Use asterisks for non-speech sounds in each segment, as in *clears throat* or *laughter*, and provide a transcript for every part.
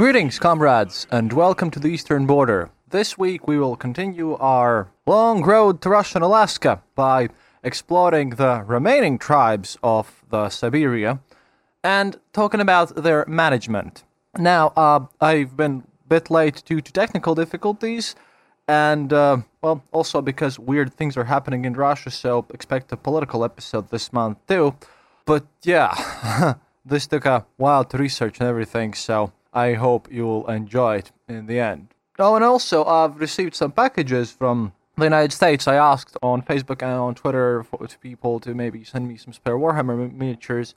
Greetings, comrades, and welcome to the Eastern Border. This week we will continue our long road to Russian Alaska by exploring the remaining tribes of the Siberia and talking about their management. Now, uh, I've been a bit late due to technical difficulties, and uh, well, also because weird things are happening in Russia, so expect a political episode this month too. But yeah, *laughs* this took a while to research and everything, so I hope you will enjoy it in the end. Oh, and also, I've received some packages from the United States. I asked on Facebook and on Twitter for to people to maybe send me some spare Warhammer miniatures.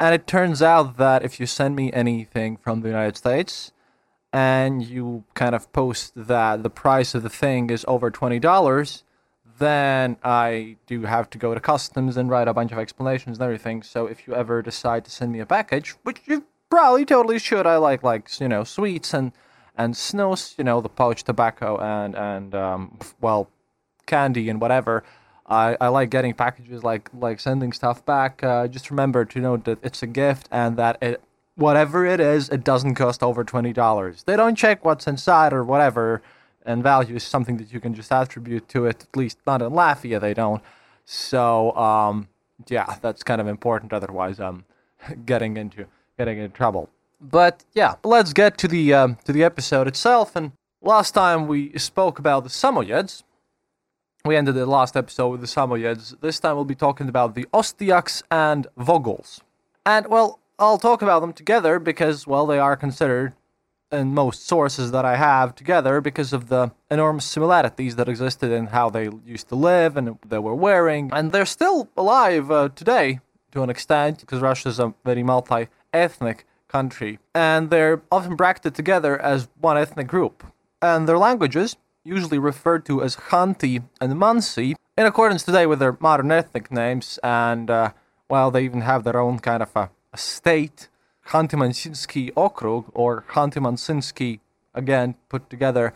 And it turns out that if you send me anything from the United States and you kind of post that the price of the thing is over $20, then I do have to go to customs and write a bunch of explanations and everything. So if you ever decide to send me a package, which you probably totally should. I like like you know sweets and and snows, you know the pouch tobacco and and um, well candy and whatever. I, I like getting packages like like sending stuff back. Uh, just remember to know that it's a gift and that it whatever it is, it doesn't cost over twenty dollars. They don't check what's inside or whatever, and value is something that you can just attribute to it. At least not in Latvia, they don't. So um, yeah, that's kind of important. Otherwise, I'm *laughs* getting into getting in trouble. But yeah, let's get to the um, to the episode itself. And last time we spoke about the Samoyeds. We ended the last episode with the Samoyeds. This time we'll be talking about the Ostiaks and Voguls. And well, I'll talk about them together because well, they are considered in most sources that I have together because of the enormous similarities that existed in how they used to live and they were wearing, and they're still alive uh, today to an extent because Russia is a very multi ethnic country, and they're often bracketed together as one ethnic group. And their languages, usually referred to as Khanty and Mansi, in accordance today with their modern ethnic names, and uh, well, they even have their own kind of a, a state, Khanty-Mansinsky Okrug, or Khanty-Mansinsky, again put together,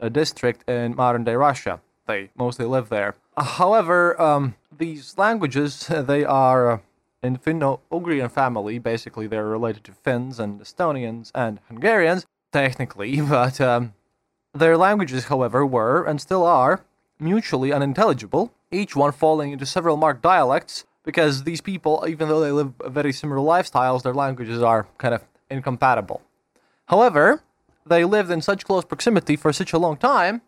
a district in modern day Russia. They mostly live there. However, um, these languages, they are. Uh, in Finno-Ugrian family, basically they're related to Finns and Estonians and Hungarians, technically, *laughs* but um, their languages, however, were and still are mutually unintelligible, each one falling into several marked dialects, because these people, even though they live very similar lifestyles, their languages are kind of incompatible. However, they lived in such close proximity for such a long time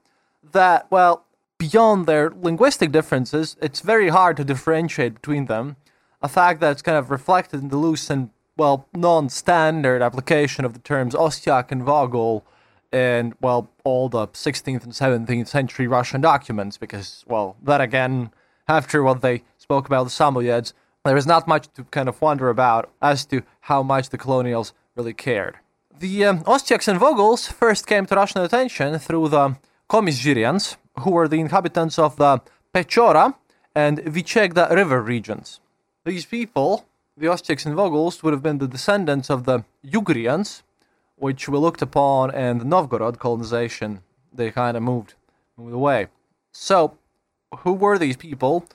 that, well, beyond their linguistic differences, it's very hard to differentiate between them a fact that's kind of reflected in the loose and, well, non standard application of the terms Ostiak and Vogul in, well, all the 16th and 17th century Russian documents, because, well, then again, after what they spoke about the Samoyeds, there is not much to kind of wonder about as to how much the colonials really cared. The um, Ostyaks and Voguls first came to Russian attention through the Komi-Zyrians, who were the inhabitants of the Pechora and Vychegda river regions. These people, the Ostyaks and Voguls, would have been the descendants of the Ugrians, which we looked upon in the Novgorod colonization. They kind of moved, moved away. So, who were these people,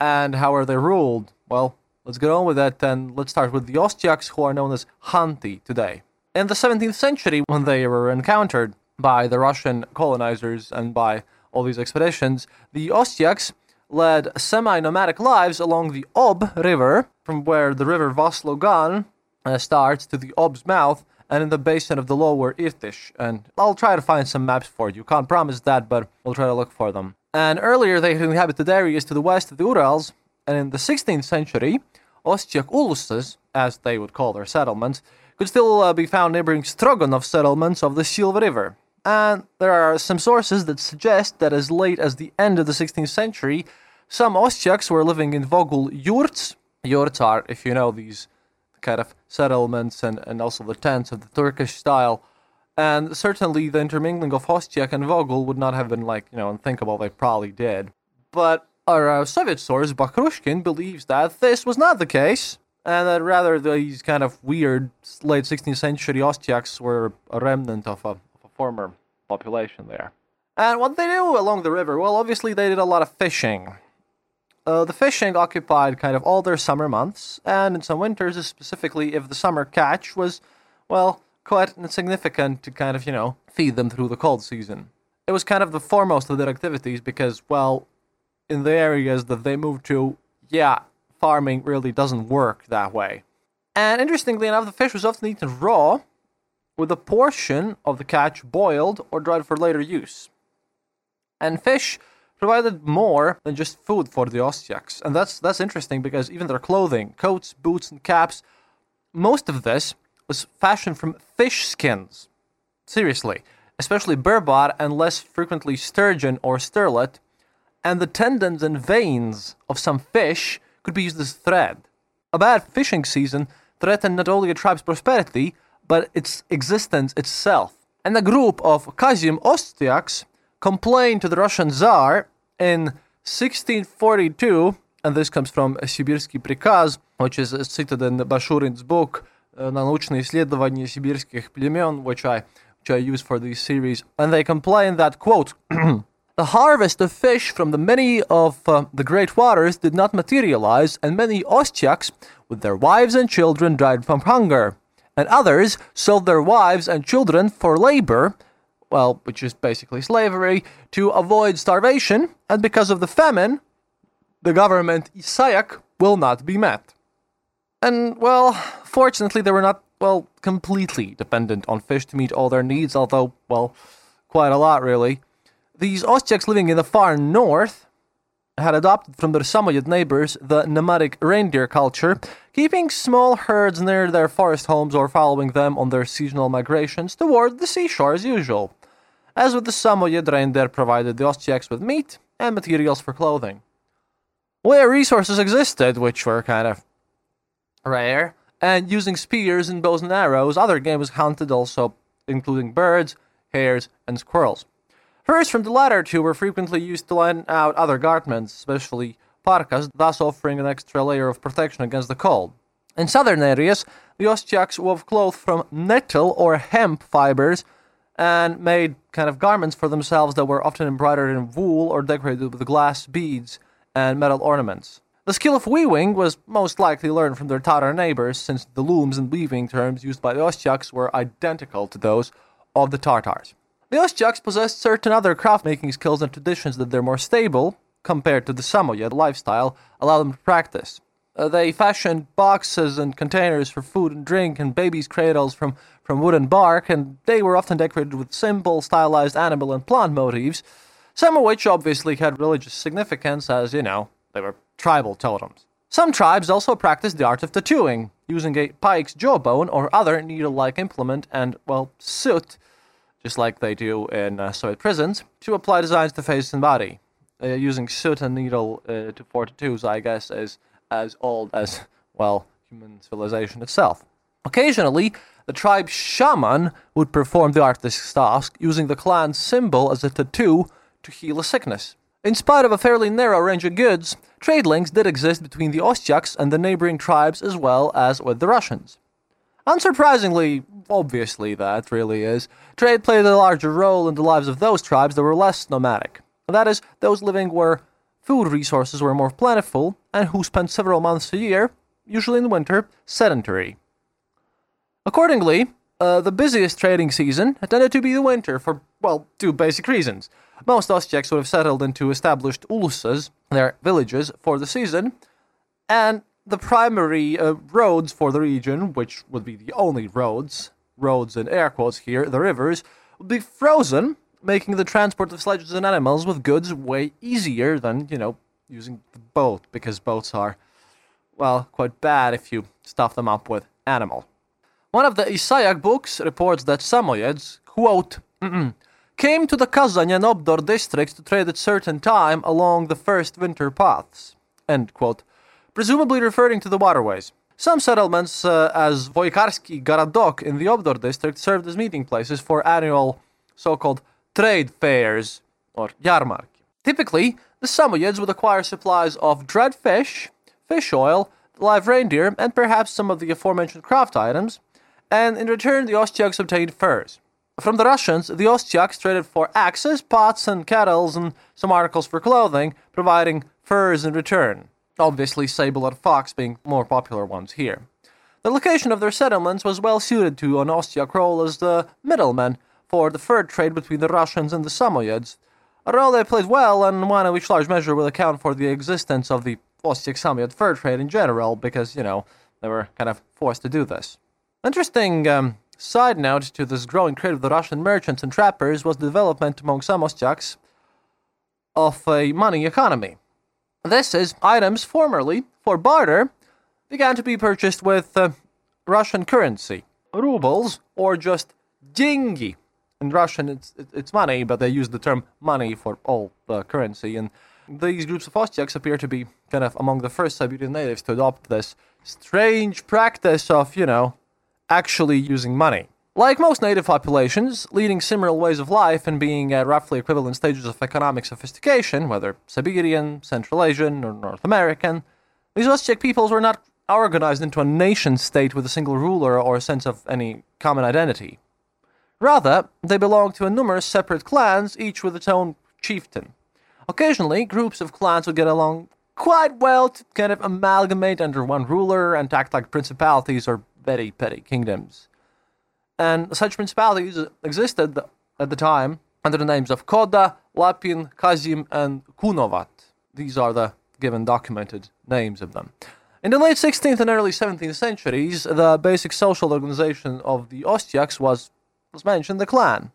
and how are they ruled? Well, let's get on with that, and let's start with the Ostyaks, who are known as Khanty today. In the 17th century, when they were encountered by the Russian colonizers and by all these expeditions, the Ostyaks led semi nomadic lives along the Ob River, from where the river Vasyugan uh, starts to the Ob's mouth, and in the basin of the lower Irtysh. And I'll try to find some maps for you. Can't promise that, but we'll try to look for them. And earlier they inhabited areas to the west of the Urals, and in the 16th century, Ostyak Ulusas, as they would call their settlements, could still uh, be found neighboring Stroganov settlements of the Sylva River. And there are some sources that suggest that as late as the end of the 16th century, some Ostyaks were living in Vogul yurts. Yurts are, if you know, these kind of settlements and, and also the tents of the Turkish style. And certainly the intermingling of Ostyak and Vogul would not have been like, you know, unthinkable. They probably did. But our uh, Soviet source, Bakrushkin, believes that this was not the case, and that rather these kind of weird late 16th century Ostyaks were a remnant of a former population there. And what they do along the river? Well, obviously they did a lot of fishing. Uh, the fishing occupied kind of all their summer months, and in some winters, specifically if the summer catch was, well, quite insignificant to kind of, you know, feed them through the cold season. It was kind of the foremost of their activities because, well, in the areas that they moved to, yeah, farming really doesn't work that way. And interestingly enough, the fish was often eaten raw, with a portion of the catch boiled or dried for later use. And fish provided more than just food for the Ostyaks. And that's that's interesting because even their clothing, coats, boots, and caps, most of this was fashioned from fish skins. Seriously, especially burbot and less frequently sturgeon or sterlet, and the tendons and veins of some fish could be used as thread. A bad fishing season threatened not only a tribe's prosperity, but its existence itself. And a group of Kazim Ostyaks complained to the Russian Tsar in 1642, and this comes from Sibirsky Prikaz, which is cited in Bashurin's book «Научные исследования сибирских племен», which I, which I use for this series, and they complain that, quote, *clears throat* The harvest of fish from the many of uh, the great waters did not materialize, and many Ostyaks, with their wives and children, died from hunger. And others sold their wives and children for labor, well, which is basically slavery, to avoid starvation, and because of the famine, the government yasak will not be met. And, well, fortunately, they were not, well, completely dependent on fish to meet all their needs, although, well, quite a lot, really. These Ostyaks living in the far north had adopted from their Samoyed neighbors the nomadic reindeer culture, keeping small herds near their forest homes or following them on their seasonal migrations toward the seashore as usual. As with the Samoyed, reindeer provided the Ostyaks with meat and materials for clothing. Where resources existed, which were kind of rare, and using spears and bows and arrows, other game was hunted also, including birds, hares, and squirrels. Furs from the latter two were frequently used to line out other garments, especially parkas, thus offering an extra layer of protection against the cold. In southern areas, the Ostyaks wove cloth from nettle or hemp fibers and made kind of garments for themselves that were often embroidered in wool or decorated with glass beads and metal ornaments. The skill of weaving was most likely learned from their Tatar neighbors, since the looms and weaving terms used by the Ostyaks were identical to those of the Tartars. The Ostyaks possessed certain other craft making skills and traditions that they're more stable, compared to the Samoyed lifestyle, allow them to practice. Uh, they fashioned boxes and containers for food and drink and babies' cradles from, from wood and bark, and they were often decorated with simple, stylized animal and plant motifs, some of which obviously had religious significance, as, you know, they were tribal totems. Some tribes also practiced the art of tattooing, using a pike's jawbone or other needle like implement and, well, soot just like they do in uh, Soviet prisons, to apply designs to face and body. Uh, using soot and needle uh, to for tattoos, I guess, is as old as, well, human civilization itself. Occasionally, the tribe's shaman would perform the artist's task, using the clan's symbol as a tattoo to heal a sickness. In spite of a fairly narrow range of goods, trade links did exist between the Ostyaks and the neighboring tribes as well as with the Russians. Unsurprisingly, obviously, that really is, trade played a larger role in the lives of those tribes that were less nomadic. That is, those living where food resources were more plentiful and who spent several months a year, usually in the winter, sedentary. Accordingly, Uh, the busiest trading season tended to be the winter for, well, two basic reasons. Most Ostyaks would have settled into established ulusas, their villages, for the season, and the primary uh, roads for the region, which would be the only roads, roads in air quotes here, the rivers, would be frozen, making the transport of sledges and animals with goods way easier than, you know, using the boat, because boats are, well, quite bad if you stuff them up with animal. One of the yasak books reports that Samoyeds, quote, came to the Kazan and Obdor districts to trade at certain time along the first winter paths, end quote, presumably referring to the waterways. Some settlements, uh, as Voikarski Garadok in the Obdor district, served as meeting places for annual so-called trade fairs, or yarmarki. Typically, the Samoyeds would acquire supplies of dried fish, fish oil, live reindeer, and perhaps some of the aforementioned craft items, and in return the Ostyaks obtained furs. From the Russians, the Ostyaks traded for axes, pots, and kettles, and some articles for clothing, providing furs in return. Obviously, sable and fox being more popular ones here. The location of their settlements was well suited to an Ostyak role as the middleman for the fur trade between the Russians and the Samoyeds, a role they played well and one in which large measure will account for the existence of the Ostyak Samoyed fur trade in general, because, you know, they were kind of forced to do this. Interesting um, side note to this growing trade of the Russian merchants and trappers was the development among some of a money economy. This is items formerly for barter began to be purchased with uh, Russian currency, rubles, or just dengi. In Russian, it's it's money, but they use the term money for all uh, currency. And these groups of Ostiaks appear to be kind of among the first Siberian natives to adopt this strange practice of, you know, actually using money. Like most native populations, leading similar ways of life and being at roughly equivalent stages of economic sophistication, whether Siberian, Central Asian, or North American, these Ostyak peoples were not organized into a nation state with a single ruler or a sense of any common identity. Rather, they belonged to a numerous separate clans, each with its own chieftain. Occasionally, groups of clans would get along quite well to kind of amalgamate under one ruler and act like principalities or very petty kingdoms. And such principalities existed at the time under the names of Koda, Lapin, Kazim, and Kunovat. These are the given documented names of them. In the late 16th and early 17th centuries, the basic social organization of the Ostiaks was was mentioned, the clan.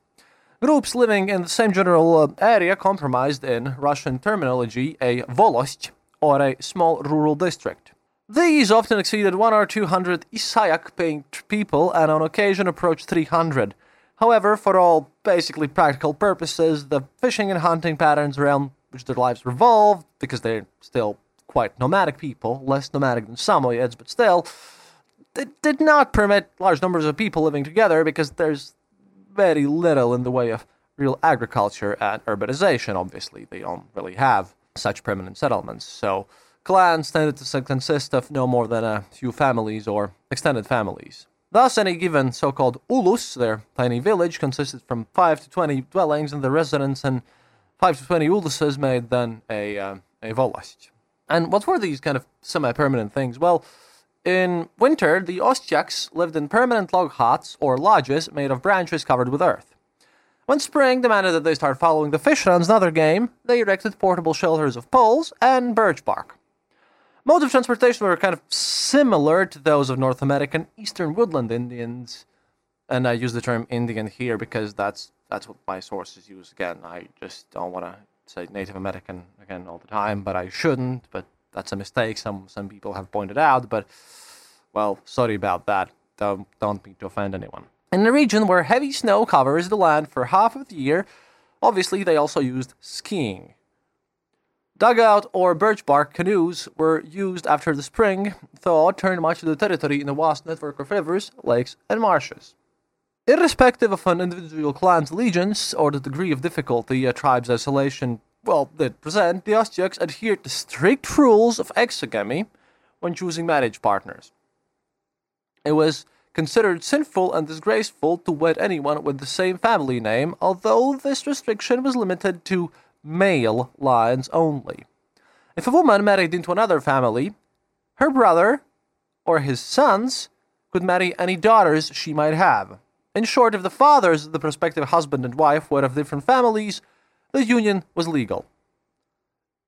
Groups living in the same general uh, area comprised, in Russian terminology, a volost, or a small rural district. These often exceeded one or two hundred yasak paying people and on occasion approached 300. However, for all basically practical purposes, the fishing and hunting patterns around which their lives revolved, because they're still quite nomadic people, less nomadic than Samoyeds, but still, they did not permit large numbers of people living together because there's very little in the way of real agriculture and urbanization. Obviously, they don't really have such permanent settlements. So clans tended to consist of no more than a few families or extended families. Thus, any given so called ulus, their tiny village, consisted from 5 to 20 dwellings, and the residents and 5 to 20 uluses made then a, uh, a volost. And what were these kind of semi permanent things? Well, in winter, the Ostyaks lived in permanent log huts or lodges made of branches covered with earth. When spring demanded that they start following the fish runs and other game, they erected portable shelters of poles and birch bark. Modes of transportation were kind of similar to those of North American Eastern woodland Indians, and I use the term Indian here because that's that's what my sources use. Again, I just don't want to say Native American again all the time, but I shouldn't. But that's a mistake. Some some people have pointed out, but well, sorry about that. Don't don't mean to offend anyone. In a region where heavy snow covers the land for half of the year, obviously they also used skiing. Dugout or birch bark canoes were used after the spring thaw turned much of the territory in a vast network of rivers, lakes, and marshes. Irrespective of an individual clan's allegiance or the degree of difficulty a tribe's isolation well did present, the Ostyaks adhered to strict rules of exogamy when choosing marriage partners. It was considered sinful and disgraceful to wed anyone with the same family name, although this restriction was limited to male lions only. If a woman married into another family, her brother or his sons could marry any daughters she might have. In short, if the fathers of the prospective husband and wife were of different families, the union was legal.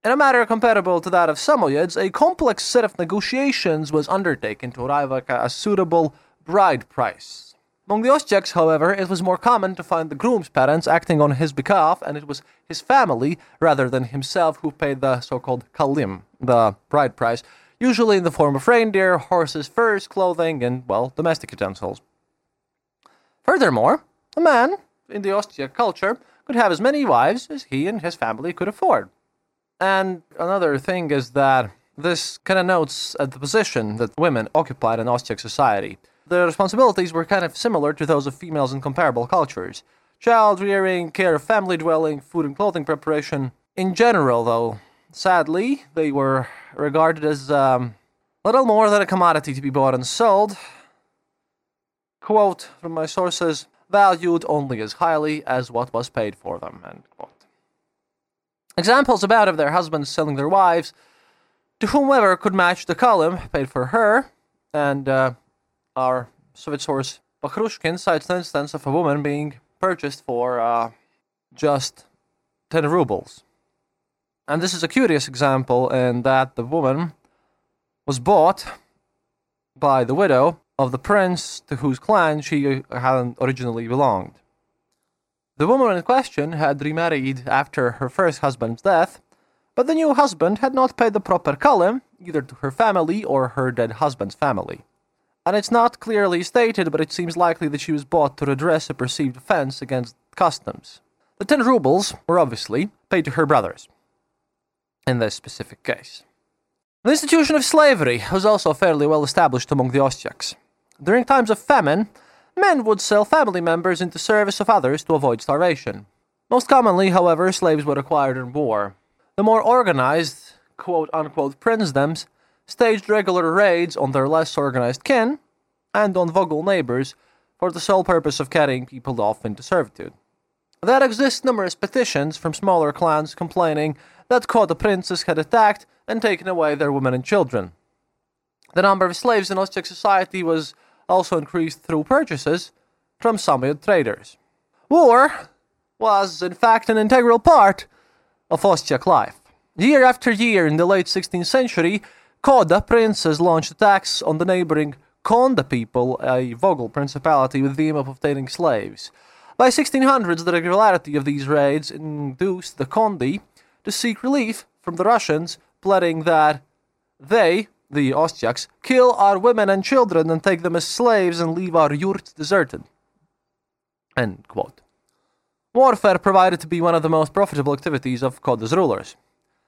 In a matter comparable to that of Samoyeds, a complex set of negotiations was undertaken to arrive at a suitable bride price. Among the Ostiaks, however, it was more common to find the groom's parents acting on his behalf, and it was his family, rather than himself, who paid the so called kalim, the bride price, usually in the form of reindeer, horses, furs, clothing, and, well, domestic utensils. Furthermore, a man, in the Ostiak culture, could have as many wives as he and his family could afford. And another thing is that this kind of notes at the position that women occupied in Ostiak society. Their responsibilities were kind of similar to those of females in comparable cultures child rearing, care of family dwelling, food and clothing preparation. In general, though, sadly, they were regarded as um, little more than a commodity to be bought and sold. Quote from my sources valued only as highly as what was paid for them. End quote. Examples about of their husbands selling their wives to whomever could match the kalim paid for her, and uh, our Soviet source Bakhrushkin cites the instance of a woman being purchased for uh, just 10 rubles. And this is a curious example in that the woman was bought by the widow of the prince to whose clan she hadn't originally belonged. The woman in question had remarried after her first husband's death, but the new husband had not paid the proper kalim either to her family or her dead husband's family. And it's not clearly stated, but it seems likely that she was bought to redress a perceived offense against customs. The 10 rubles were obviously paid to her brothers in this specific case. The institution of slavery was also fairly well established among the Ostiaks. During times of famine, men would sell family members into service of others to avoid starvation. Most commonly, however, slaves were acquired in war. The more organized, quote unquote, princedoms staged regular raids on their less organized kin and on Vogul neighbors for the sole purpose of carrying people off into servitude. There exist numerous petitions from smaller clans complaining that Koda princes had attacked and taken away their women and children. The number of slaves in Ostiak society was also increased through purchases from Samoyed traders. War was, in fact, an integral part of Ostiak life. Year after year in the late 16th century, Koda princes launched attacks on the neighboring Konda people, a Vogul principality, with the aim of obtaining slaves. By 1600s, the regularity of these raids induced the Kondi to seek relief from the Russians, pleading that they, the Ostiaks, kill our women and children and take them as slaves and leave our yurts deserted. Warfare provided to be one of the most profitable activities of Koda's rulers.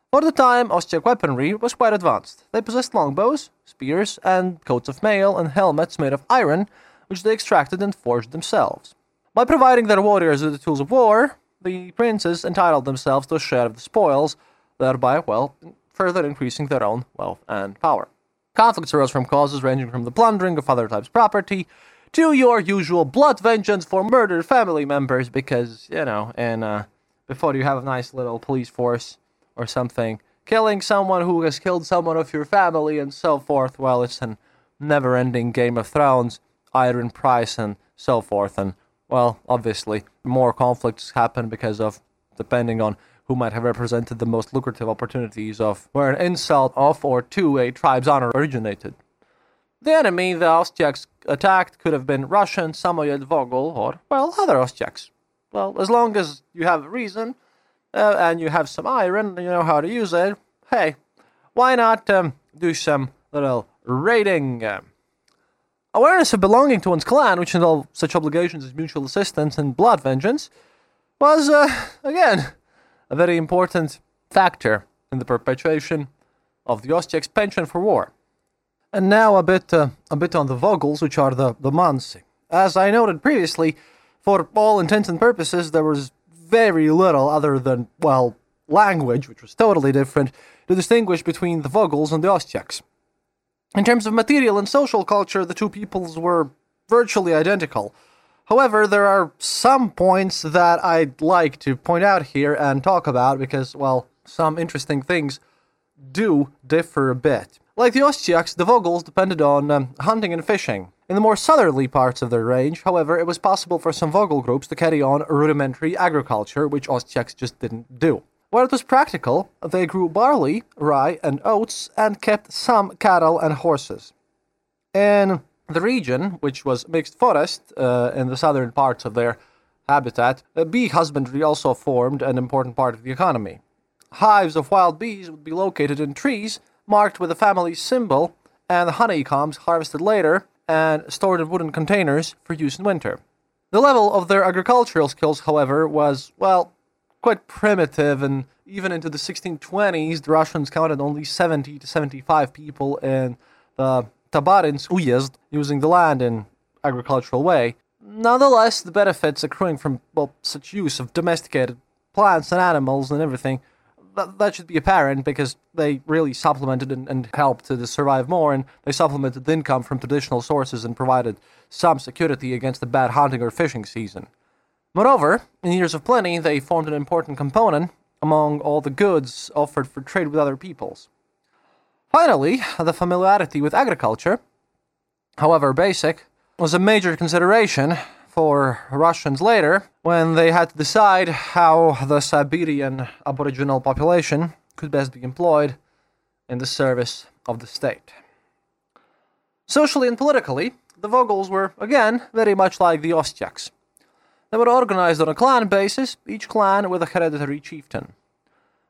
For the time, Ostiak weaponry was quite advanced. They possessed longbows, spears, and coats of mail and helmets made of iron, which they extracted and forged themselves. By providing their warriors with the tools of war, the princes entitled themselves to a share of the spoils, thereby, well, further increasing their own wealth and power. Conflicts arose from causes ranging from the plundering of other types property to your usual blood vengeance for murdered family members, because, you know, and uh, before you have a nice little police force or something, killing someone who has killed someone of your family and so forth, well, it's a never ending Game of Thrones, iron price and so forth, and well, obviously, more conflicts happen because of depending on who might have represented the most lucrative opportunities of where an insult of or to a tribe's honor originated. The enemy the Ostiaks attacked could have been Russian, Samoyed, Vogul, or, well, other Ostiaks. Well, as long as you have a reason uh, and you have some iron, you know how to use it, hey, why not um, do some little raiding? Awareness of belonging to one's clan, which involved such obligations as mutual assistance and blood vengeance, was, uh, again, a very important factor in the perpetuation of the Ostiak's penchant for war. And now a bit, uh, a bit on the Voguls, which are the, the Mansi. As I noted previously, for all intents and purposes, there was very little other than, well, language, which was totally different, to distinguish between the Voguls and the Ostiaks. In terms of material and social culture, the two peoples were virtually identical. However, there are some points that I'd like to point out here and talk about because, well, some interesting things do differ a bit. Like the Ostiaks, the Voguls depended on um, hunting and fishing. In the more southerly parts of their range, however, it was possible for some Vogul groups to carry on rudimentary agriculture, which Ostiaks just didn't do. Where it was practical, they grew barley, rye, and oats, and kept some cattle and horses. In the region, which was mixed forest uh, in the southern parts of their habitat, uh, bee husbandry also formed an important part of the economy. Hives of wild bees would be located in trees marked with the family symbol, and the honeycombs harvested later and stored in wooden containers for use in winter. The level of their agricultural skills, however, was, well, quite primitive, and even into the 1620s, the Russians counted only 70 to 75 people in the Tabarins Uyezd using the land in agricultural way. Nonetheless, the benefits accruing from well, such use of domesticated plants and animals and everything that, that should be apparent because they really supplemented and, and helped to survive more, and they supplemented the income from traditional sources and provided some security against the bad hunting or fishing season. Moreover, in years of plenty, they formed an important component among all the goods offered for trade with other peoples. Finally, the familiarity with agriculture, however basic, was a major consideration for Russians later when they had to decide how the Siberian aboriginal population could best be employed in the service of the state. Socially and politically, the Voguls were, again, very much like the Ostyaks. They were organized on a clan basis, each clan with a hereditary chieftain.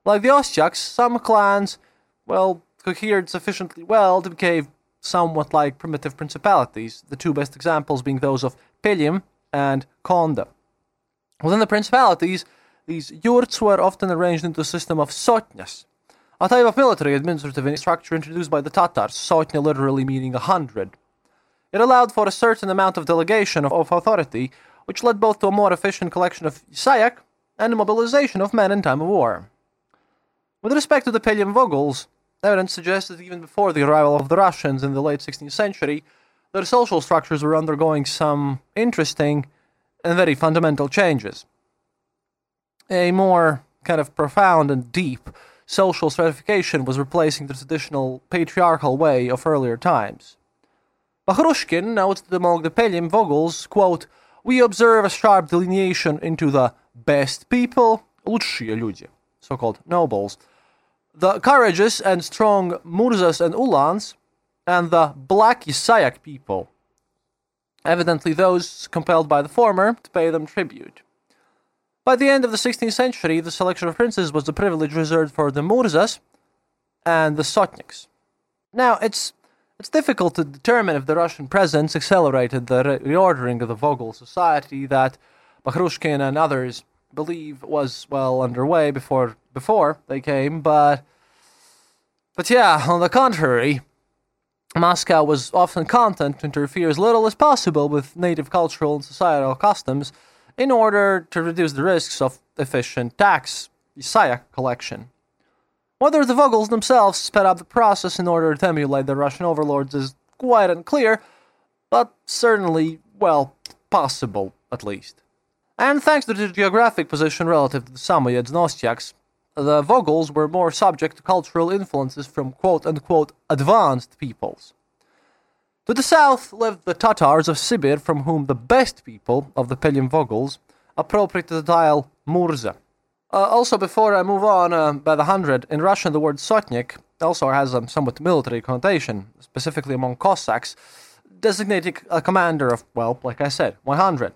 Like the Ostyaks, some clans, well, cohered sufficiently well to behave somewhat like primitive principalities, the two best examples being those of Pelim and Konda. Within the principalities, these yurts were often arranged into a system of sotnyas, a type of military administrative structure introduced by the Tatars, sotnya literally meaning a hundred. It allowed for a certain amount of delegation of, of authority, which led both to a more efficient collection of yasak and mobilization of men in time of war. With respect to the Pelim Voguls, evidence suggests that even before the arrival of the Russians in the late 16th century, their social structures were undergoing some interesting and very fundamental changes. A more kind of profound and deep social stratification was replacing the traditional patriarchal way of earlier times. Bakharushkin notes that among the Pelim Voguls, quote, we observe a sharp delineation into the best people, лучшие люди, so-called nobles, the courageous and strong Murzas and Ulans, and the Black yasak people, evidently those compelled by the former to pay them tribute. By the end of the 16th century, the selection of princes was the privilege reserved for the Murzas and the Sotniks. Now, it's it's difficult to determine if the Russian presence accelerated the re- reordering of the Vogul society that Bakhrushkin and others believe was well underway before before they came, but but yeah, on the contrary, Moscow was often content to interfere as little as possible with native cultural and societal customs in order to reduce the risks of efficient tax Isaiah collection. Whether the Voguls themselves sped up the process in order to emulate the Russian overlords is quite unclear, but certainly, well, possible at least. And thanks to their geographic position relative to the Samoyeds and Ostyaks, the Voguls were more subject to cultural influences from quote unquote advanced peoples. To the south lived the Tatars of Sibir, from whom the best people of the Pelim Voguls appropriated the title Murza. Uh, also, before I move on uh, by the hundred, in Russian the word Sotnik also has a somewhat military connotation, specifically among Cossacks, designating a commander of, well, like I said, 100.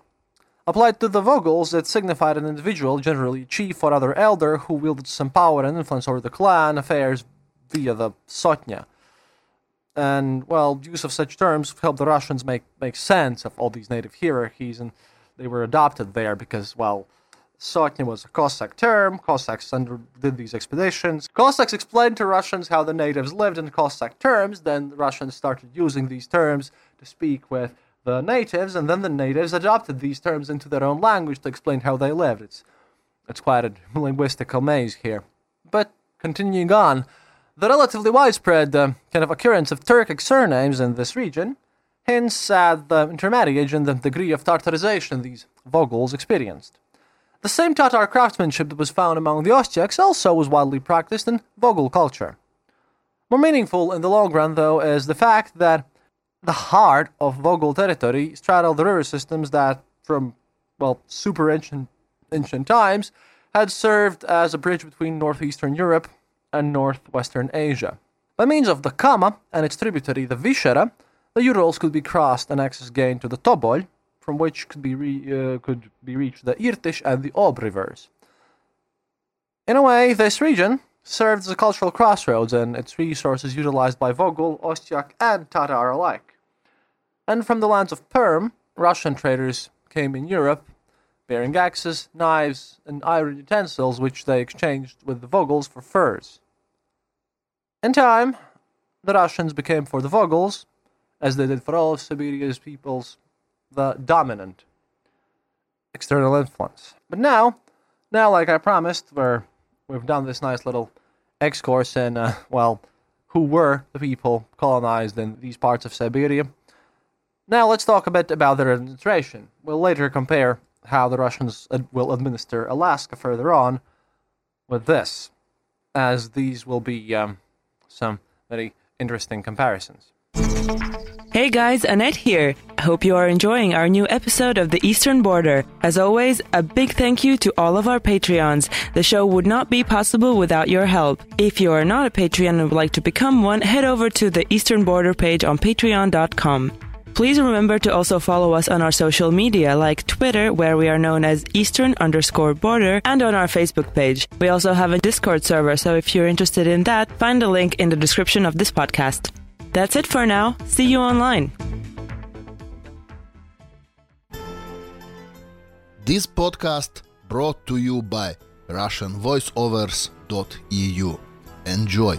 Applied to the Voguls, it signified an individual, generally chief or other elder, who wielded some power and influence over the clan affairs via the Sotnya. And, well, use of such terms helped the Russians make, make sense of all these native hierarchies, and they were adopted there because, well, Sotnya was a Cossack term. Cossacks under, did these expeditions. Cossacks explained to Russians how the natives lived in Cossack terms. Then the Russians started using these terms to speak with the natives, and then the natives adopted these terms into their own language to explain how they lived. It's, it's quite a *laughs* linguistical maze here. But continuing on, the relatively widespread uh, kind of occurrence of Turkic surnames in this region hints at the intermarriage and the degree of Tartarization these Voguls experienced. The same Tatar craftsmanship that was found among the Ostyaks also was widely practiced in Vogul culture. More meaningful in the long run, though, is the fact that the heart of Vogul territory straddled river systems that, from, well, super ancient, ancient times, had served as a bridge between northeastern Europe and northwestern Asia. By means of the Kama and its tributary, the Vishera, the Urals could be crossed and access gained to the Tobol, from which could be, re- uh, could be reached the Irtysh and the Ob rivers. In a way, this region served as a cultural crossroads and its resources utilized by Vogul, Ostyak, and Tatar alike. And from the lands of Perm, Russian traders came in Europe, bearing axes, knives, and iron utensils which they exchanged with the Voguls for furs. In time, the Russians became for the Voguls, as they did for all of Siberia's peoples, the dominant external influence. But now, now, like I promised, we're, we've done this nice little X course in, uh, well, who were the people colonized in these parts of Siberia. Now let's talk a bit about their administration. We'll later compare how the Russians ad- will administer Alaska further on with this, as these will be um, some very interesting comparisons. Hey guys, Annette here. I Hope you are enjoying our new episode of The Eastern Border. As always, a big thank you to all of our Patreons. The show would not be possible without your help. If you are not a Patreon and would like to become one, head over to the Eastern Border page on patreon.com. Please remember to also follow us on our social media like Twitter, where we are known as Eastern underscore border, and on our Facebook page. We also have a Discord server, so if you're interested in that, find the link in the description of this podcast. That's it for now. See you online. This podcast brought to you by RussianVoiceovers.eu. Enjoy.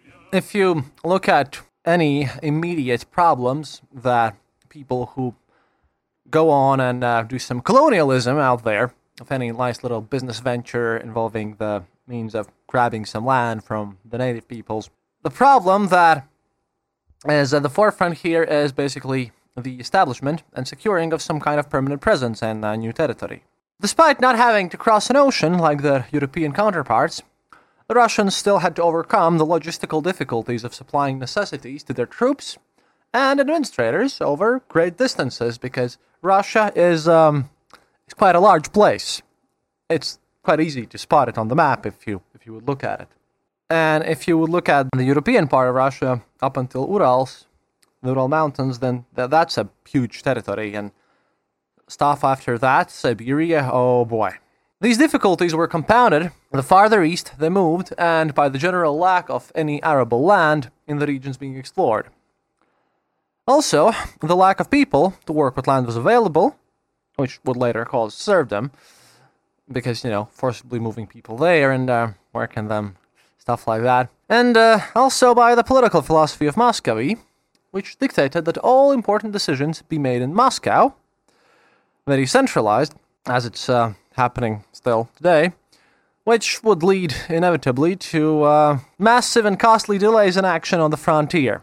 if you look at any immediate problems that people who go on and uh, do some colonialism out there, of any nice little business venture involving the means of grabbing some land from the native peoples, the problem that is at the forefront here is basically the establishment and securing of some kind of permanent presence in a new territory. Despite not having to cross an ocean like their European counterparts, the Russians still had to overcome the logistical difficulties of supplying necessities to their troops and administrators over great distances because Russia is um, quite a large place. It's quite easy to spot it on the map if you if you would look at it. And if you would look at the European part of Russia up until Urals, the Ural Mountains, then th- that's a huge territory. And stuff after that, Siberia, oh boy. These difficulties were compounded the farther east they moved and by the general lack of any arable land in the regions being explored. Also, the lack of people to work what land was available, which would later cause serfdom, because, you know, forcibly moving people there and uh, working them, stuff like that. And uh, also by the political philosophy of Muscovy, which dictated that all important decisions be made in Moscow, very centralized, as it's uh, happening still today, which would lead inevitably to uh, massive and costly delays in action on the frontier.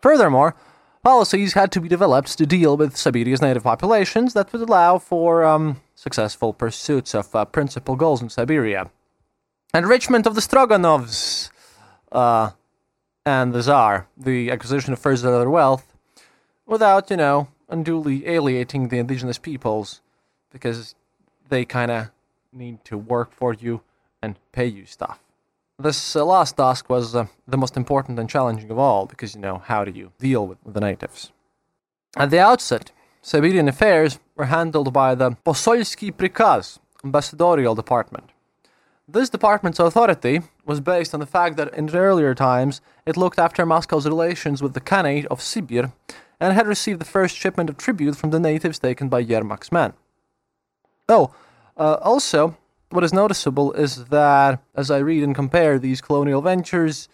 Furthermore, policies had to be developed to deal with Siberia's native populations that would allow for um, successful pursuits of uh, principal goals in Siberia, enrichment of the Stroganovs uh, and the Tsar, the acquisition of further wealth, without, you know, unduly alienating the indigenous peoples, because they kind of need to work for you and pay you stuff. This uh, last task was uh, the most important and challenging of all, because, you know, how do you deal with, the natives? At the outset, Siberian affairs were handled by the Posolsky Prikaz, ambassadorial department. This department's authority was based on the fact that in earlier times it looked after Moscow's relations with the Khanate of Sibir and had received the first shipment of tribute from the natives taken by Yermak's men. Oh, uh, also, what is noticeable is that as I read and compare these colonial ventures,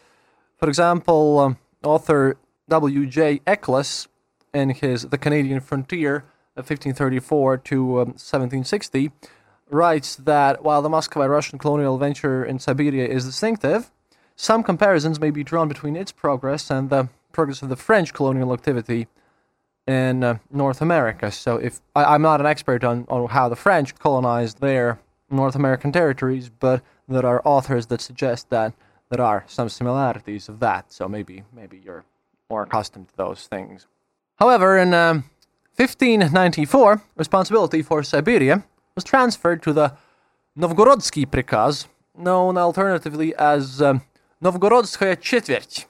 for example, um, author W.J. Eccles in his The Canadian Frontier of 1534 to um, 1760 writes that while the Muscovite Russian colonial venture in Siberia is distinctive, some comparisons may be drawn between its progress and the progress of the French colonial activity in uh, North America. So, if I, am not an expert on, on how the French colonized their North American territories, but there are authors that suggest that there are some similarities of that. So maybe maybe you're more accustomed to those things. However, in um, 1594, responsibility for Siberia was transferred to the Novgorodsky Prikaz, known alternatively as um, Novgorodskaya Chetvert,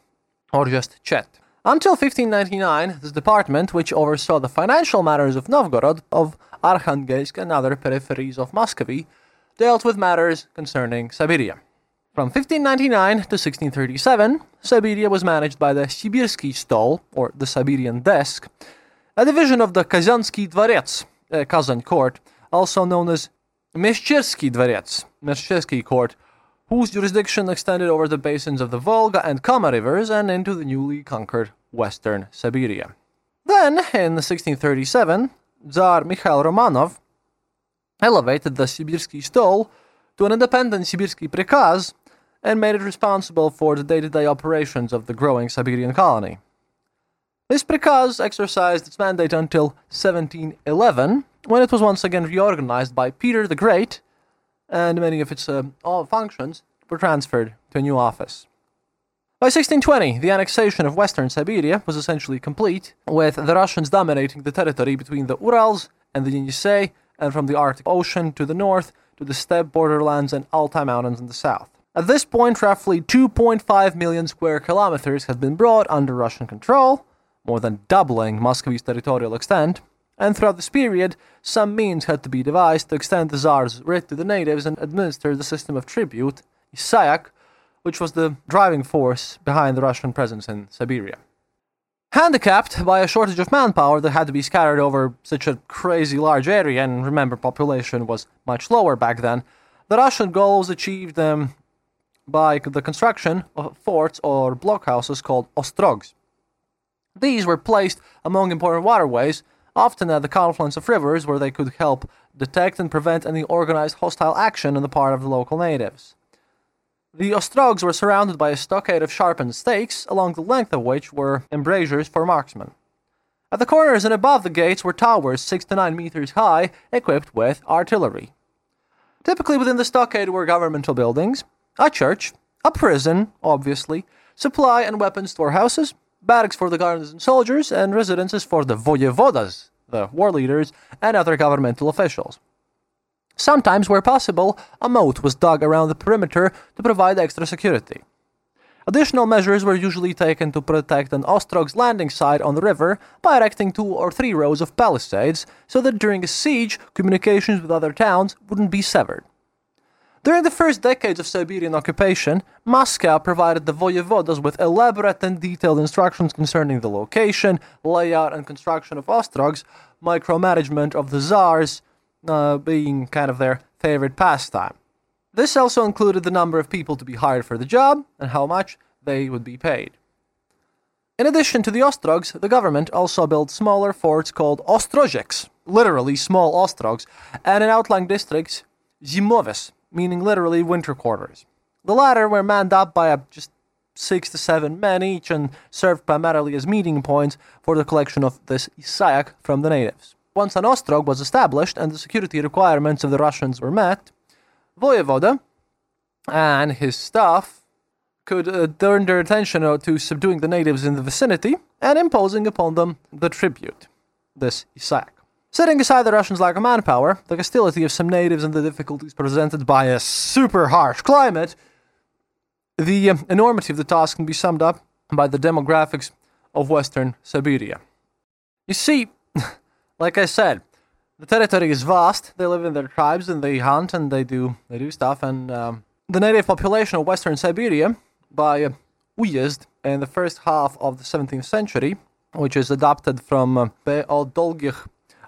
or just Chet. Until 1599, this department, which oversaw the financial matters of Novgorod, of Arkhangelsk, and other peripheries of Muscovy, dealt with matters concerning Siberia. From 1599 to 1637, Siberia was managed by the Sibirsky Stol, or the Siberian Desk, a division of the Kazansky Dvorets, uh, Kazan Court, also known as Meshchersky Dvorets, Meshchersky Court, whose jurisdiction extended over the basins of the Volga and Kama rivers and into the newly conquered western Siberia. Then, in 1637, Tsar Mikhail Romanov elevated the Sibirsky Stol to an independent Sibirsky Prikaz and made it responsible for the day to day operations of the growing Siberian colony. This Prikaz exercised its mandate until 1711, when it was once again reorganized by Peter the Great, and many of its uh, functions were transferred to a new office. By 1620, the annexation of western Siberia was essentially complete, with the Russians dominating the territory between the Urals and the Yenisei, and from the Arctic Ocean to the north to the steppe borderlands and Altai Mountains in the south. At this point, roughly 2.5 million square kilometers had been brought under Russian control, more than doubling Muscovy's territorial extent, and throughout this period, some means had to be devised to extend the Tsar's writ to the natives and administer the system of tribute, yasak, which was the driving force behind the Russian presence in Siberia. Handicapped by a shortage of manpower that had to be scattered over such a crazy large area, and remember, population was much lower back then, the Russian goal was achieved um, by the construction of forts or blockhouses called ostrogs. These were placed among important waterways often at the confluence of rivers where they could help detect and prevent any organized hostile action on the part of the local natives. The ostrogs were surrounded by a stockade of sharpened stakes, along the length of which were embrasures for marksmen. At the corners and above the gates were towers six to nine meters high, equipped with artillery. Typically within the stockade were governmental buildings, a church, a prison, obviously, supply and weapon storehouses, barracks for the guards and soldiers, and residences for the voyevodas, the war leaders, and other governmental officials. Sometimes, where possible, a moat was dug around the perimeter to provide extra security. Additional measures were usually taken to protect an Ostrog's landing site on the river by erecting two or three rows of palisades so that during a siege, communications with other towns wouldn't be severed. During the first decades of Siberian occupation, Moscow provided the voyevodas with elaborate and detailed instructions concerning the location, layout, and construction of ostrogs, micromanagement of the czars uh, being kind of their favorite pastime. This also included the number of people to be hired for the job and how much they would be paid. In addition to the ostrogs, the government also built smaller forts called ostrozheks, literally small ostrogs, and in outlying districts, zimoves, meaning literally winter quarters. The latter were manned up by just six to seven men each and served primarily as meeting points for the collection of this yasak from the natives. Once an ostrog was established and the security requirements of the Russians were met, voyevoda, and his staff could uh, turn their attention uh, to subduing the natives in the vicinity and imposing upon them the tribute, this yasak. Setting aside the Russians' lack of manpower, the hostility of some natives, and the difficulties presented by a super harsh climate, the enormity of the task can be summed up by the demographics of Western Siberia. You see, *laughs* like I said, the territory is vast. They live in their tribes and they hunt and they do they do stuff. And um, the native population of Western Siberia, by uh, Uyezd in the first half of the 17th century, which is adapted from uh, P.O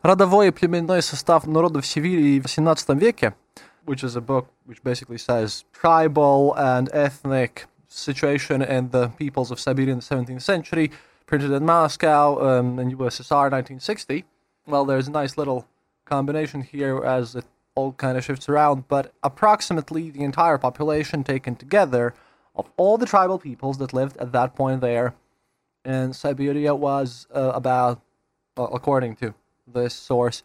родовой и племенной состав народов Сибири в XVIII веке, which is a book which basically says tribal and ethnic situation and the peoples of Siberia in the 17th century, printed in Moscow um, in USSR 1960. Well, there's a nice little combination here as it all kind of shifts around, but approximately the entire population taken together of all the tribal peoples that lived at that point there in Siberia was uh, about, uh, according to this source,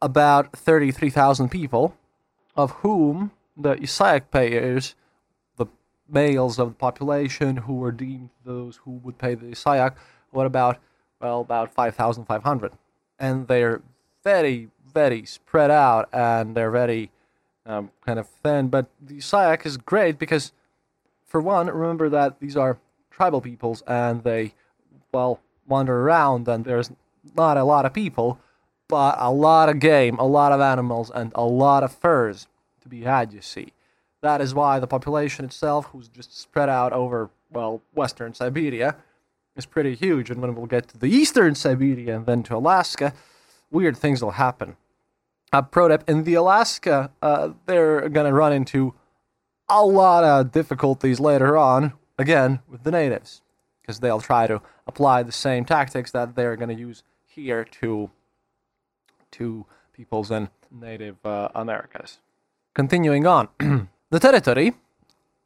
about 33,000 people, of whom the yasak payers, the males of the population who were deemed those who would pay the yasak, were about, well, about 5,500. And they're very, very spread out and they're very um, kind of thin. But the yasak is great because, for one, remember that these are tribal peoples and they, well, wander around and there's not a lot of people but a lot of game, a lot of animals, and a lot of furs to be had, you see. That is why the population itself, who's just spread out over, well, western Siberia, is pretty huge. And when we'll get to the eastern Siberia and then to Alaska, weird things will happen. Uh, pro tip in the Alaska, uh, they're going to run into a lot of difficulties later on, again, with the natives, because they'll try to apply the same tactics that they're going to use here to to peoples in Native uh, Americas. Continuing on, *clears throat* the territory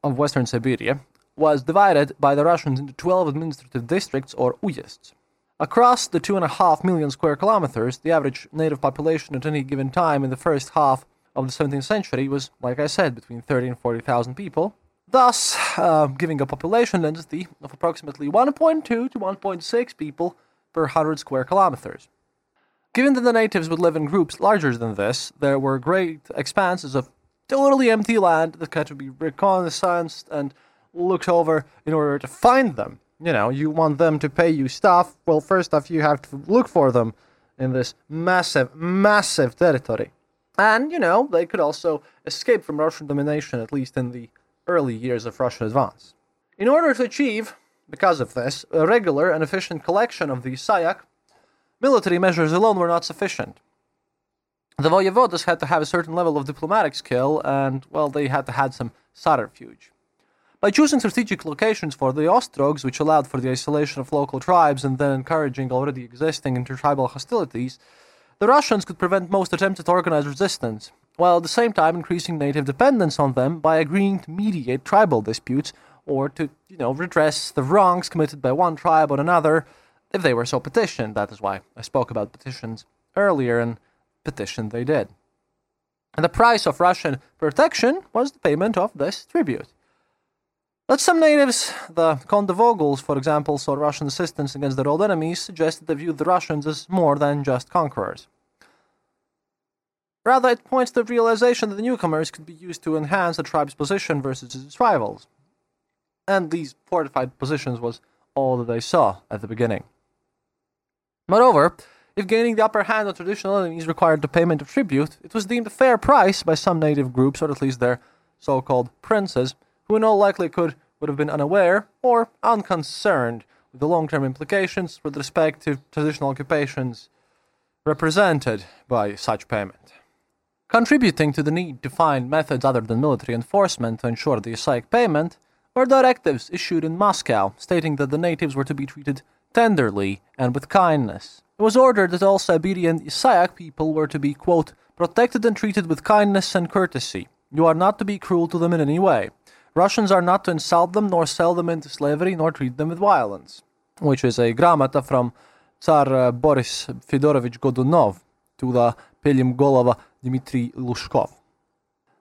of Western Siberia was divided by the Russians into 12 administrative districts or uyezds. Across the 2.5 million square kilometers, the average native population at any given time in the first half of the 17th century was, like I said, between 30 and 40,000 people, thus uh, giving a population density of approximately 1.2 to 1.6 people per 100 square kilometers. Given that the natives would live in groups larger than this, there were great expanses of totally empty land that had to be reconnaissance and looked over in order to find them. You know, you want them to pay you stuff. Well, first off, you have to look for them in this massive, massive territory. And, you know, they could also escape from Russian domination, at least in the early years of Russian advance. In order to achieve, because of this, a regular and efficient collection of the yasak, military measures alone were not sufficient. The voyevodas had to have a certain level of diplomatic skill, and, well, they had to have some subterfuge. By choosing strategic locations for the Ostrogs, which allowed for the isolation of local tribes and then encouraging already existing intertribal hostilities, the Russians could prevent most attempts at organized resistance, while at the same time increasing native dependence on them by agreeing to mediate tribal disputes or to, you know, redress the wrongs committed by one tribe on another if they were so petitioned. That is why I spoke about petitions earlier, and petition they did. And the price of Russian protection was the payment of this tribute. But some natives, the Konda Voguls, for example, saw Russian assistance against their old enemies, suggested they viewed the Russians as more than just conquerors. Rather, it points to the realization that the newcomers could be used to enhance the tribe's position versus its rivals. And these fortified positions was all that they saw at the beginning. Moreover, if gaining the upper hand on traditional enemies required the payment of tribute, it was deemed a fair price by some native groups, or at least their so called princes, who in all likelihood would have been unaware or unconcerned with the long term implications with respect to traditional occupations represented by such payment. Contributing to the need to find methods other than military enforcement to ensure the yasak payment were directives issued in Moscow stating that the natives were to be treated tenderly and with kindness. It was ordered that all Siberian yasak people were to be, quote, protected and treated with kindness and courtesy. You are not to be cruel to them in any way. Russians are not to insult them, nor sell them into slavery, nor treat them with violence. Which is a gramata from Tsar uh, Boris Fedorovich Godunov to the Pelim Golova Dmitry Lushkov.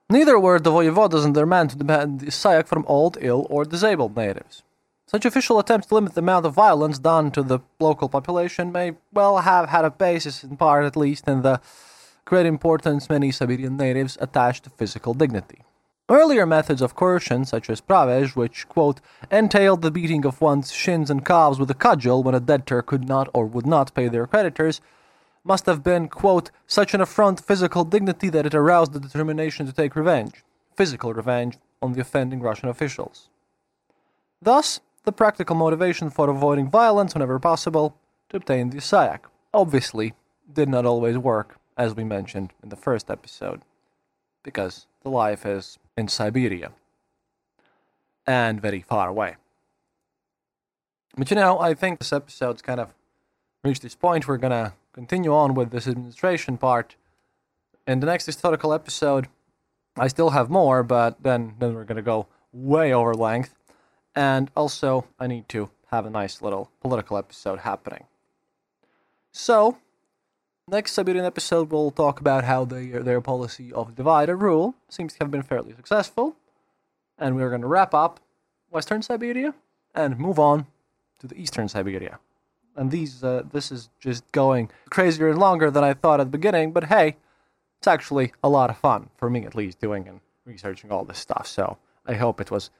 Neither were the voivodas and their men to demand the yasak from old, ill, or disabled natives. Such official attempts to limit the amount of violence done to the local population may well have had a basis, in part at least, in the great importance many Siberian natives attached to physical dignity. Earlier methods of coercion, such as pravezh, which, quote, entailed the beating of one's shins and calves with a cudgel when a debtor could not or would not pay their creditors, must have been, quote, such an affront to physical dignity that it aroused the determination to take revenge, physical revenge, on the offending Russian officials. Thus, the practical motivation for avoiding violence whenever possible to obtain the yasak obviously did not always work, as we mentioned in the first episode, because the life is in Siberia and very far away. But you know, I think this episode's kind of reached this point. We're gonna continue on with this administration part. In the next historical episode, I still have more, but then then we're gonna go way over length. And also, I need to have a nice little political episode happening. So, next Siberian episode, we'll talk about how they, their policy of divide and rule seems to have been fairly successful. And we're going to wrap up Western Siberia and move on to the Eastern Siberia. And these, uh, this is just going crazier and longer than I thought at the beginning, but hey, it's actually a lot of fun, for me at least, doing and researching all this stuff. So I hope it was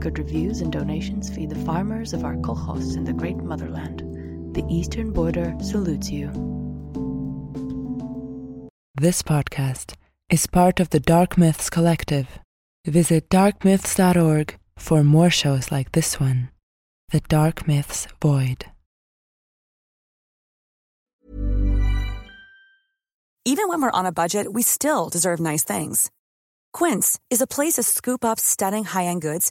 Good reviews and donations feed the farmers of our kolkhoz in the great motherland. The Eastern Border salutes you. This podcast is part of the Dark Myths Collective. Visit darkmyths.org for more shows like this one The Dark Myths Void. Even when we're on a budget, we still deserve nice things. Quince is a place to scoop up stunning high end goods